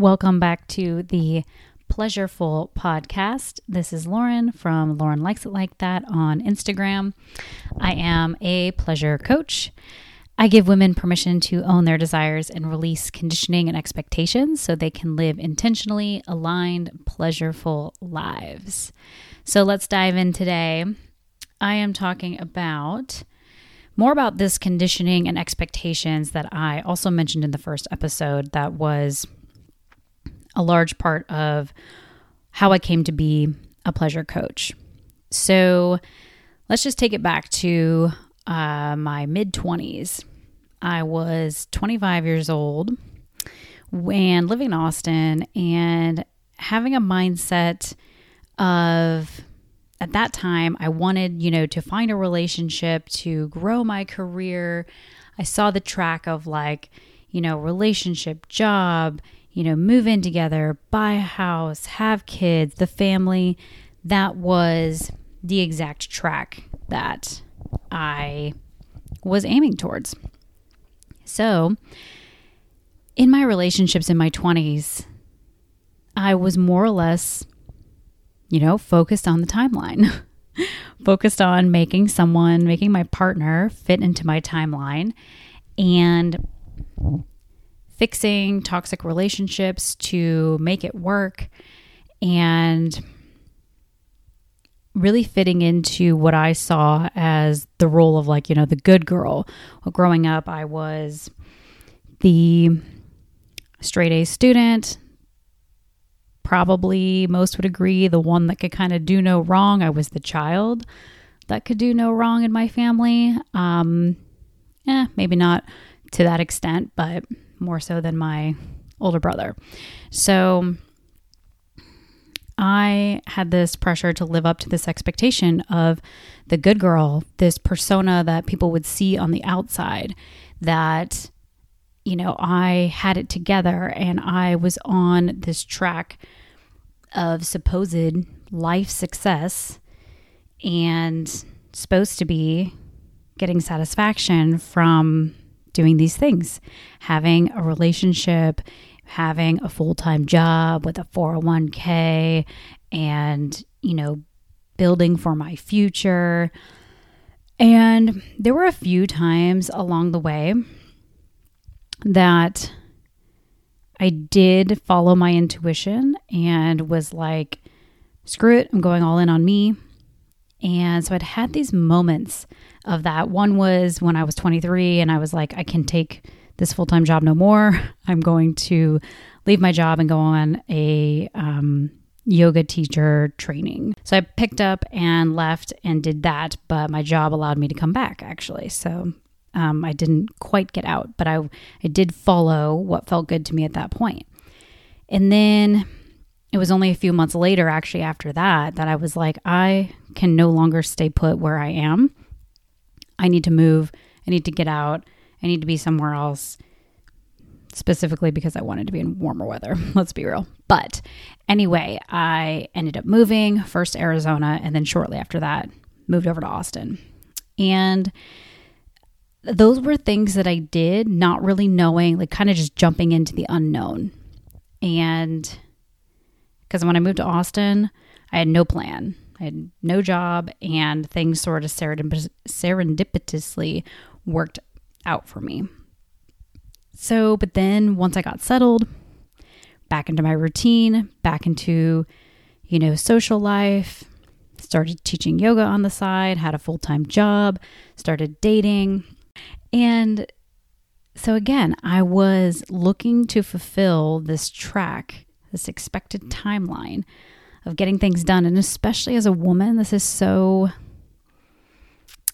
Welcome back to the Pleasureful podcast. This is Lauren from Lauren Likes It Like That on Instagram. I am a pleasure coach. I give women permission to own their desires and release conditioning and expectations so they can live intentionally aligned, pleasureful lives. So let's dive in today. I am talking about more about this conditioning and expectations that I also mentioned in the first episode that was a large part of how I came to be a pleasure coach. So let's just take it back to uh, my mid 20s. I was 25 years old and living in Austin and having a mindset of at that time I wanted, you know, to find a relationship to grow my career. I saw the track of like, you know, relationship, job, you know, move in together, buy a house, have kids, the family. That was the exact track that I was aiming towards. So, in my relationships in my 20s, I was more or less, you know, focused on the timeline, focused on making someone, making my partner fit into my timeline and fixing toxic relationships to make it work and really fitting into what I saw as the role of like, you know, the good girl. Well, growing up, I was the straight A student. Probably most would agree the one that could kind of do no wrong. I was the child that could do no wrong in my family. Um, eh, maybe not to that extent, but more so than my older brother. So I had this pressure to live up to this expectation of the good girl, this persona that people would see on the outside that you know, I had it together and I was on this track of supposed life success and supposed to be getting satisfaction from doing these things, having a relationship, having a full time job with a 401k, and, you know, building for my future. And there were a few times along the way that I did follow my intuition and was like, screw it, I'm going all in on me. And so I'd had these moments of that. One was when I was 23 and I was like, I can take this full time job no more. I'm going to leave my job and go on a um, yoga teacher training. So I picked up and left and did that, but my job allowed me to come back actually. So um, I didn't quite get out, but I, I did follow what felt good to me at that point. And then it was only a few months later, actually, after that, that I was like, I can no longer stay put where I am. I need to move. I need to get out. I need to be somewhere else, specifically because I wanted to be in warmer weather. Let's be real. But anyway, I ended up moving first Arizona, and then shortly after that, moved over to Austin. And those were things that I did, not really knowing, like kind of just jumping into the unknown. And because when I moved to Austin, I had no plan. I had no job, and things sort of serendipitously worked out for me. So, but then once I got settled, back into my routine, back into, you know, social life, started teaching yoga on the side, had a full time job, started dating and so again, I was looking to fulfill this track, this expected timeline of getting things done. And especially as a woman, this is so,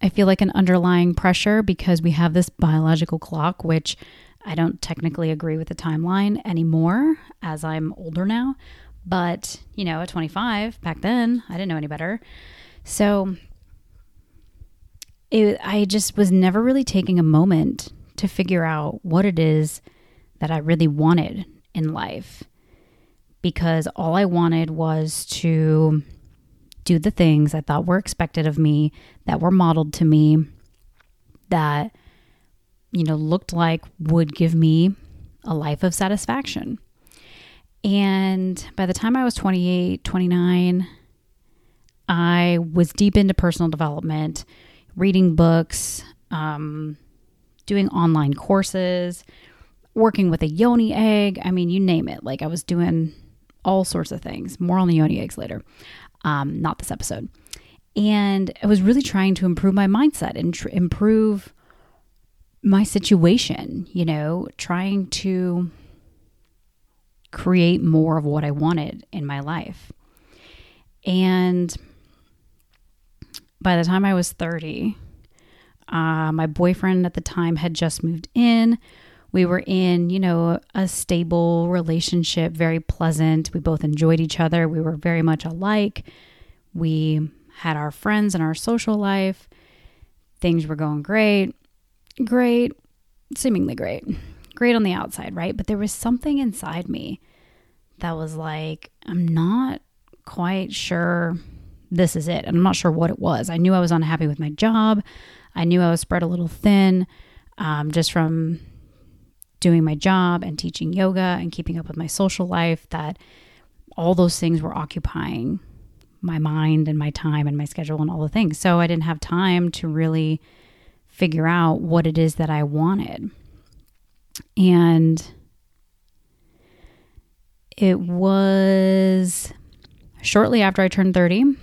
I feel like an underlying pressure because we have this biological clock, which I don't technically agree with the timeline anymore as I'm older now. But, you know, at 25, back then, I didn't know any better. So it, I just was never really taking a moment to figure out what it is that I really wanted in life because all I wanted was to do the things I thought were expected of me, that were modeled to me, that, you know, looked like would give me a life of satisfaction. And by the time I was 28, 29, I was deep into personal development, reading books, um, doing online courses, working with a yoni egg. I mean, you name it. Like I was doing all sorts of things. More on the yoni eggs later, um, not this episode. And I was really trying to improve my mindset and tr- improve my situation, you know, trying to create more of what I wanted in my life. And by the time I was 30, uh, my boyfriend at the time had just moved in. We were in, you know, a stable relationship, very pleasant. We both enjoyed each other. We were very much alike. We had our friends and our social life. Things were going great. Great, seemingly great. Great on the outside, right? But there was something inside me that was like, I'm not quite sure this is it. And I'm not sure what it was. I knew I was unhappy with my job. I knew I was spread a little thin um, just from doing my job and teaching yoga and keeping up with my social life, that all those things were occupying my mind and my time and my schedule and all the things. So I didn't have time to really figure out what it is that I wanted. And it was shortly after I turned 30.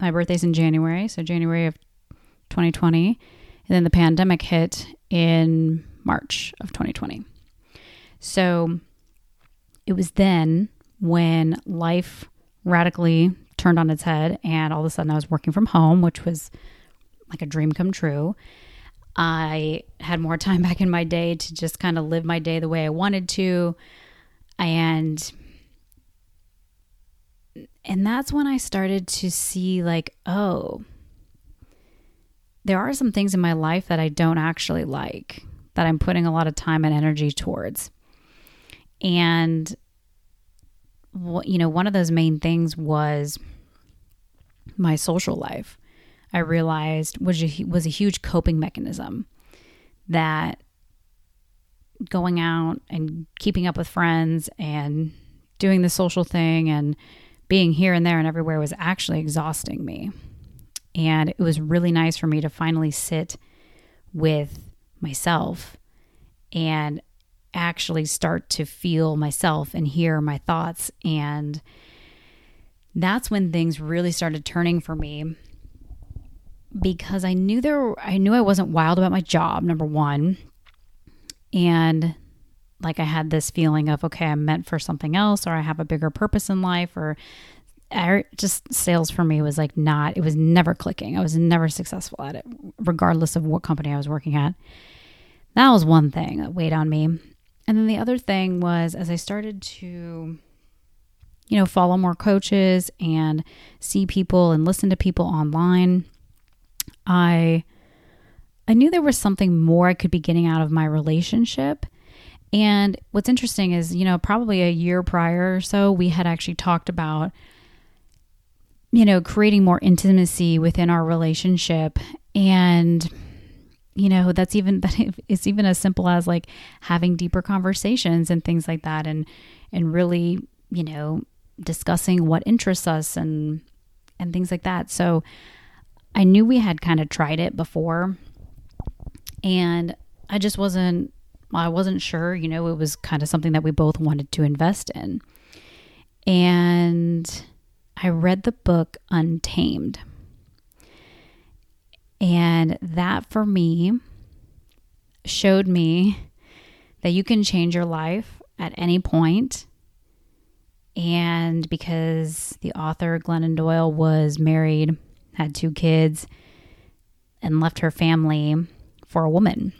My birthday's in January, so January of 2020. And then the pandemic hit in March of 2020. So it was then when life radically turned on its head, and all of a sudden I was working from home, which was like a dream come true. I had more time back in my day to just kind of live my day the way I wanted to. And and that's when I started to see like, oh, there are some things in my life that I don't actually like, that I'm putting a lot of time and energy towards. And, you know, one of those main things was my social life. I realized was a, was a huge coping mechanism that going out and keeping up with friends and doing the social thing and being here and there and everywhere was actually exhausting me. And it was really nice for me to finally sit with myself and actually start to feel myself and hear my thoughts. And that's when things really started turning for me because I knew there I knew I wasn't wild about my job number 1 and like I had this feeling of okay I'm meant for something else or I have a bigger purpose in life or I just sales for me was like not, it was never clicking. I was never successful at it, regardless of what company I was working at. That was one thing that weighed on me. And then the other thing was as I started to, you know, follow more coaches and see people and listen to people online, I I knew there was something more I could be getting out of my relationship. And what's interesting is, you know, probably a year prior or so, we had actually talked about you know, creating more intimacy within our relationship. And, you know, that's even, that it's even as simple as like having deeper conversations and things like that. And, and really, you know, discussing what interests us and, and things like that. So I knew we had kind of tried it before and I just wasn't, I wasn't sure, you know, it was kind of something that we both wanted to invest in. And, I read the book Untamed. And that for me showed me that you can change your life at any point. And because the author, Glennon Doyle, was married, had two kids, and left her family for a woman.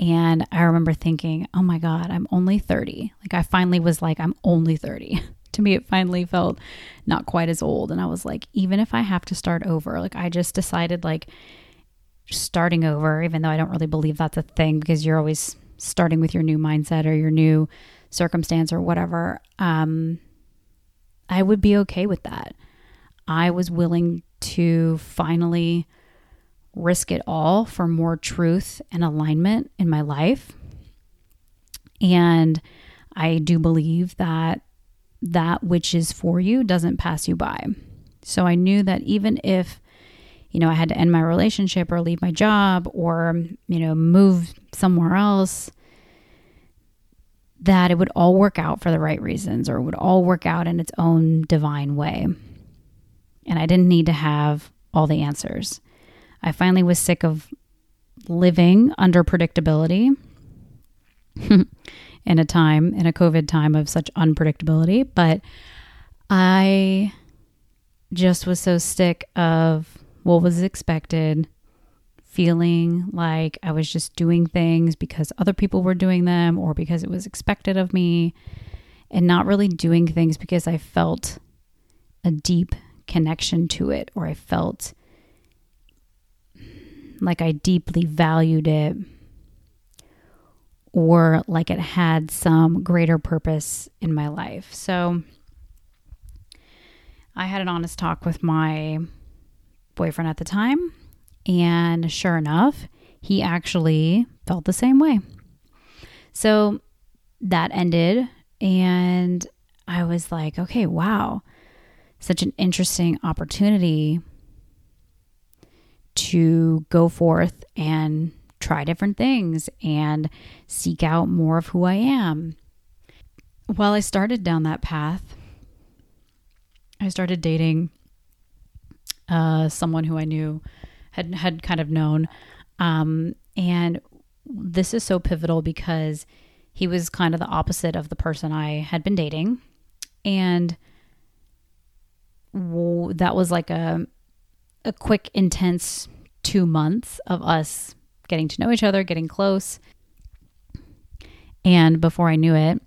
And I remember thinking, oh my God, I'm only 30. Like, I finally was like, I'm only 30. to me, it finally felt not quite as old. And I was like, even if I have to start over, like I just decided like starting over, even though I don't really believe that's a thing because you're always starting with your new mindset or your new circumstance or whatever. Um, I would be okay with that. I was willing to finally risk it all for more truth and alignment in my life. And I do believe that that which is for you doesn't pass you by. So I knew that even if, you know, I had to end my relationship or leave my job or, you know, move somewhere else, that it would all work out for the right reasons or it would all work out in its own divine way. And I didn't need to have all the answers. I finally was sick of living under predictability in a time, in a COVID time of such unpredictability. But I just was so sick of what was expected, feeling like I was just doing things because other people were doing them or because it was expected of me, and not really doing things because I felt a deep connection to it or I felt like I deeply valued it or like it had some greater purpose in my life. So I had an honest talk with my boyfriend at the time, and sure enough, he actually felt the same way. So that ended, and I was like, okay, wow, such an interesting opportunity to go forth and try different things and seek out more of who I am. While I started down that path, I started dating uh, someone who I knew had had kind of known, um, and this is so pivotal because he was kind of the opposite of the person I had been dating, and that was like a a quick, intense two months of us getting to know each other, getting close. And before I knew it,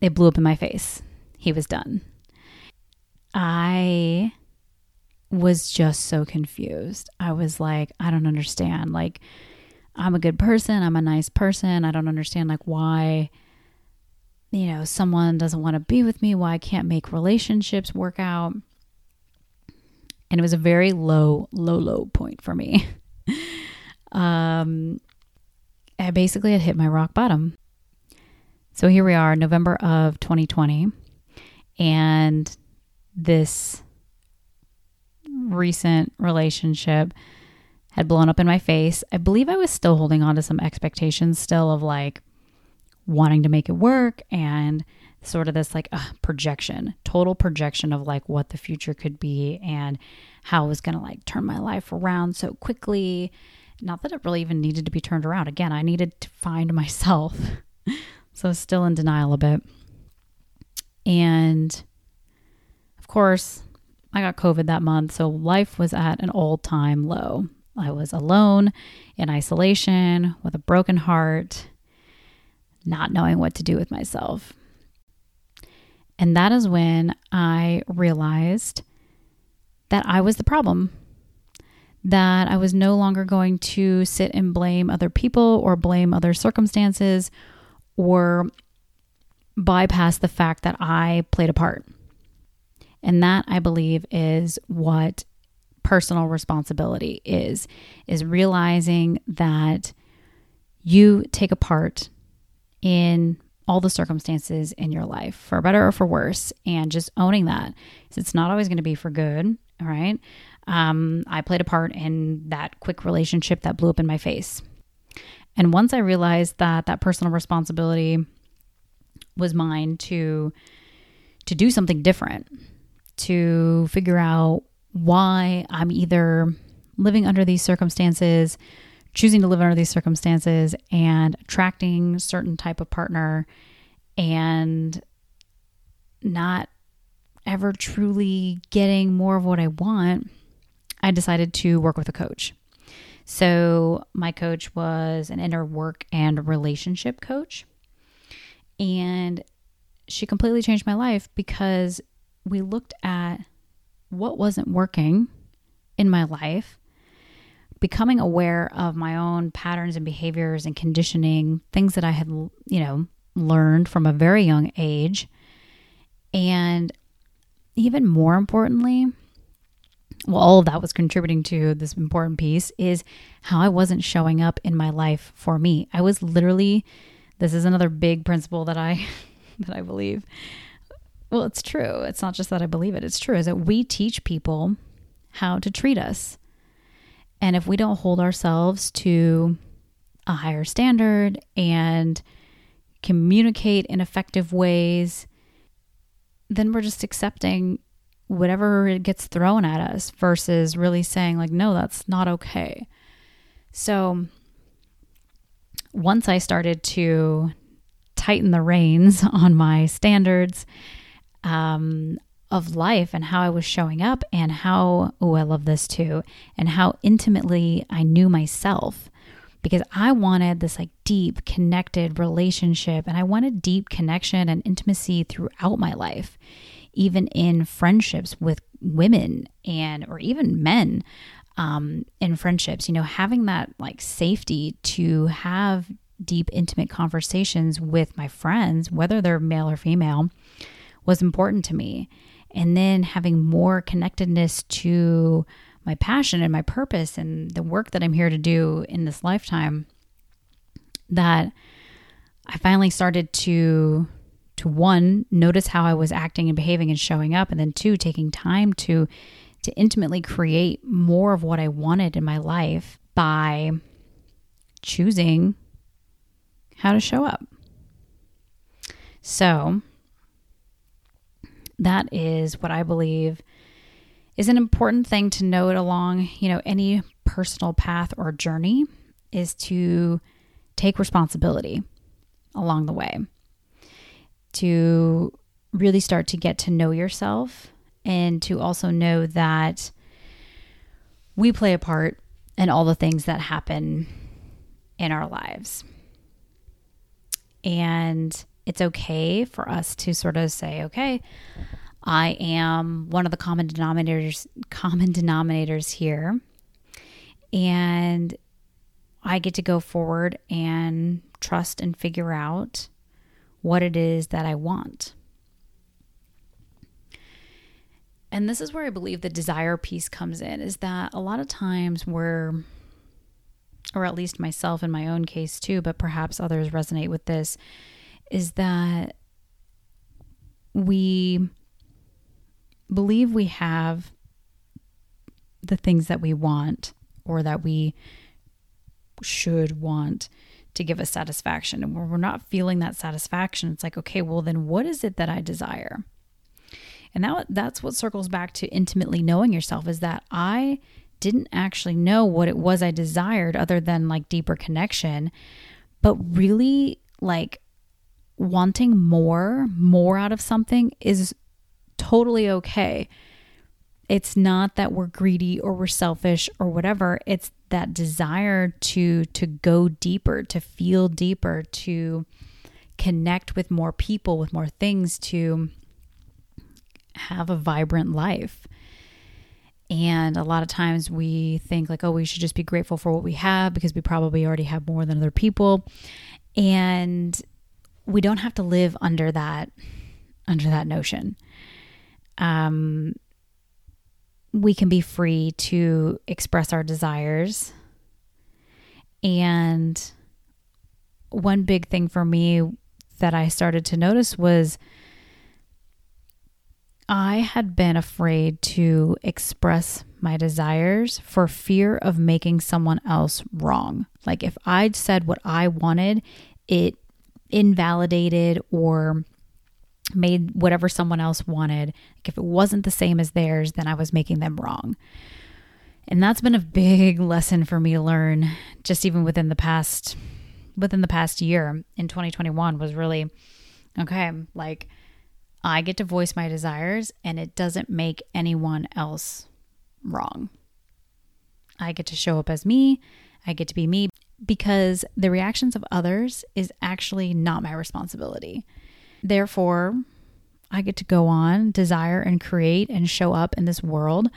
it blew up in my face. He was done. I was just so confused. I was like, I don't understand. Like, I'm a good person. I'm a nice person. I don't understand, like, why, you know, someone doesn't want to be with me, why I can't make relationships work out and it was a very low, low, low point for me. um, I basically had hit my rock bottom. So here we are, November of 2020, and this recent relationship had blown up in my face. I believe I was still holding on to some expectations, still of like wanting to make it work and sort of this like uh, projection, total projection of like what the future could be and how I was going to like turn my life around so quickly. Not that it really even needed to be turned around. Again, I needed to find myself. so still in denial a bit. And of course, I got COVID that month. So life was at an all time low. I was alone in isolation with a broken heart, not knowing what to do with myself. And that is when I realized that I was the problem. That I was no longer going to sit and blame other people or blame other circumstances or bypass the fact that I played a part. And that I believe is what personal responsibility is is realizing that you take a part in all the circumstances in your life, for better or for worse, and just owning that. It's not always going to be for good. All right. Um, I played a part in that quick relationship that blew up in my face. And once I realized that that personal responsibility was mine to to do something different, to figure out why I'm either living under these circumstances choosing to live under these circumstances and attracting certain type of partner and not ever truly getting more of what I want, I decided to work with a coach. So, my coach was an inner work and relationship coach. And she completely changed my life because we looked at what wasn't working in my life becoming aware of my own patterns and behaviors and conditioning, things that I had, you know, learned from a very young age. And even more importantly, well, all of that was contributing to this important piece is how I wasn't showing up in my life for me. I was literally, this is another big principle that I that I believe. Well, it's true. It's not just that I believe it, it's true, is that we teach people how to treat us. And if we don't hold ourselves to a higher standard and communicate in effective ways, then we're just accepting whatever it gets thrown at us versus really saying, like, no, that's not okay. So once I started to tighten the reins on my standards um, of life and how I was showing up, and how, oh, I love this too, and how intimately I knew myself because I wanted this like deep connected relationship and I wanted deep connection and intimacy throughout my life, even in friendships with women and or even men um, in friendships. You know, having that like safety to have deep, intimate conversations with my friends, whether they're male or female, was important to me. And then having more connectedness to my passion and my purpose and the work that I'm here to do in this lifetime that I finally started to to one notice how I was acting and behaving and showing up and then two taking time to to intimately create more of what I wanted in my life by choosing how to show up. So that is what I believe is an important thing to note along, you know, any personal path or journey is to take responsibility along the way. To really start to get to know yourself and to also know that we play a part in all the things that happen in our lives. And it's okay for us to sort of say, okay, I am one of the common denominators common denominators here. And I get to go forward and trust and figure out what it is that I want. And this is where I believe the desire piece comes in is that a lot of times we're or at least myself in my own case too, but perhaps others resonate with this, is that we believe we have the things that we want or that we should want to give us satisfaction. And when we're not feeling that satisfaction, it's like, okay, well, then what is it that I desire? And that, that's what circles back to intimately knowing yourself is that I didn't actually know what it was I desired other than like deeper connection, but really like wanting more, more out of something is totally okay. It's not that we're greedy or we're selfish or whatever. It's that desire to to go deeper, to feel deeper, to connect with more people, with more things, to have a vibrant life. And a lot of times we think like, oh, we should just be grateful for what we have because we probably already have more than other people. And we don't have to live under that under that notion um, we can be free to express our desires. And one big thing for me that I started to notice was I had been afraid to express my desires for fear of making someone else wrong. Like if I'd said what I wanted, it invalidated or made whatever someone else wanted. Like if it wasn't the same as theirs, then I was making them wrong. And that's been a big lesson for me to learn just even within the past within the past year in 2021 was really okay, like I get to voice my desires and it doesn't make anyone else wrong. I get to show up as me. I get to be me because the reactions of others is actually not my responsibility. Therefore, I get to go on, desire, and create and show up in this world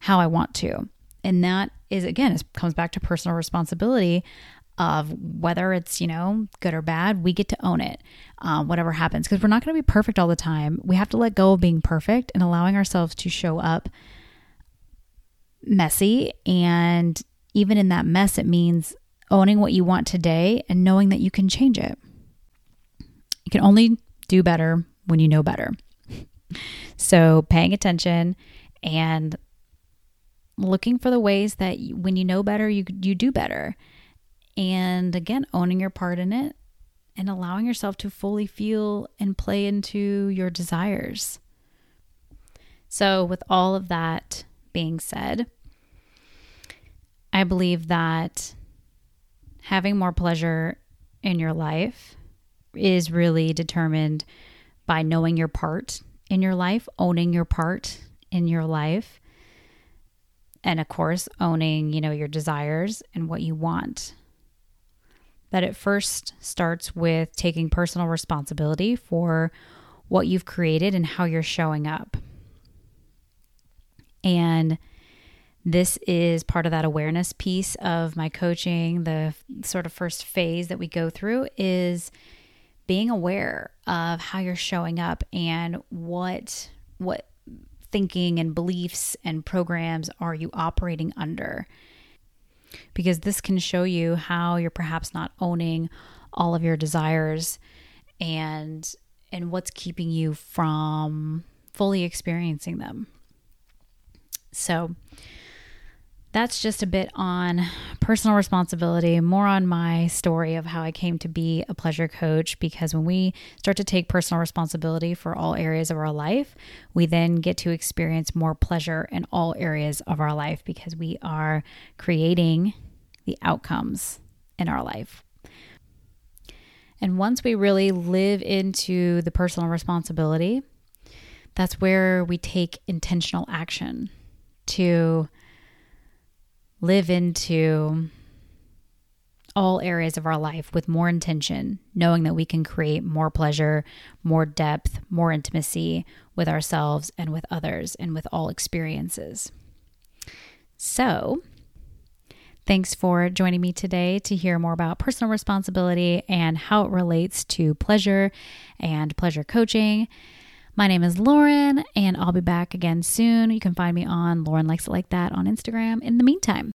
how I want to. And that is, again, it comes back to personal responsibility of whether it's, you know, good or bad, we get to own it, um, whatever happens. Because we're not going to be perfect all the time. We have to let go of being perfect and allowing ourselves to show up messy. And even in that mess, it means owning what you want today and knowing that you can change it. You can only do better when you know better. So, paying attention and looking for the ways that you, when you know better, you you do better. And again, owning your part in it and allowing yourself to fully feel and play into your desires. So, with all of that being said, I believe that having more pleasure in your life is really determined by knowing your part in your life, owning your part in your life, and of course, owning, you know, your desires and what you want. That it first starts with taking personal responsibility for what you've created and how you're showing up. And this is part of that awareness piece of my coaching. The sort of first phase that we go through is being aware of how you're showing up and what what thinking and beliefs and programs are you operating under. Because this can show you how you're perhaps not owning all of your desires and and what's keeping you from fully experiencing them. So that's just a bit on personal responsibility, more on my story of how I came to be a pleasure coach. Because when we start to take personal responsibility for all areas of our life, we then get to experience more pleasure in all areas of our life because we are creating the outcomes in our life. And once we really live into the personal responsibility, that's where we take intentional action to live into all areas of our life with more intention, knowing that we can create more pleasure, more depth, more intimacy with ourselves and with others and with all experiences. So, thanks for joining me today to hear more about personal responsibility and how it relates to pleasure and pleasure coaching. My name is Lauren, and I'll be back again soon. You can find me on Lauren Likes It Like That on Instagram. In the meantime,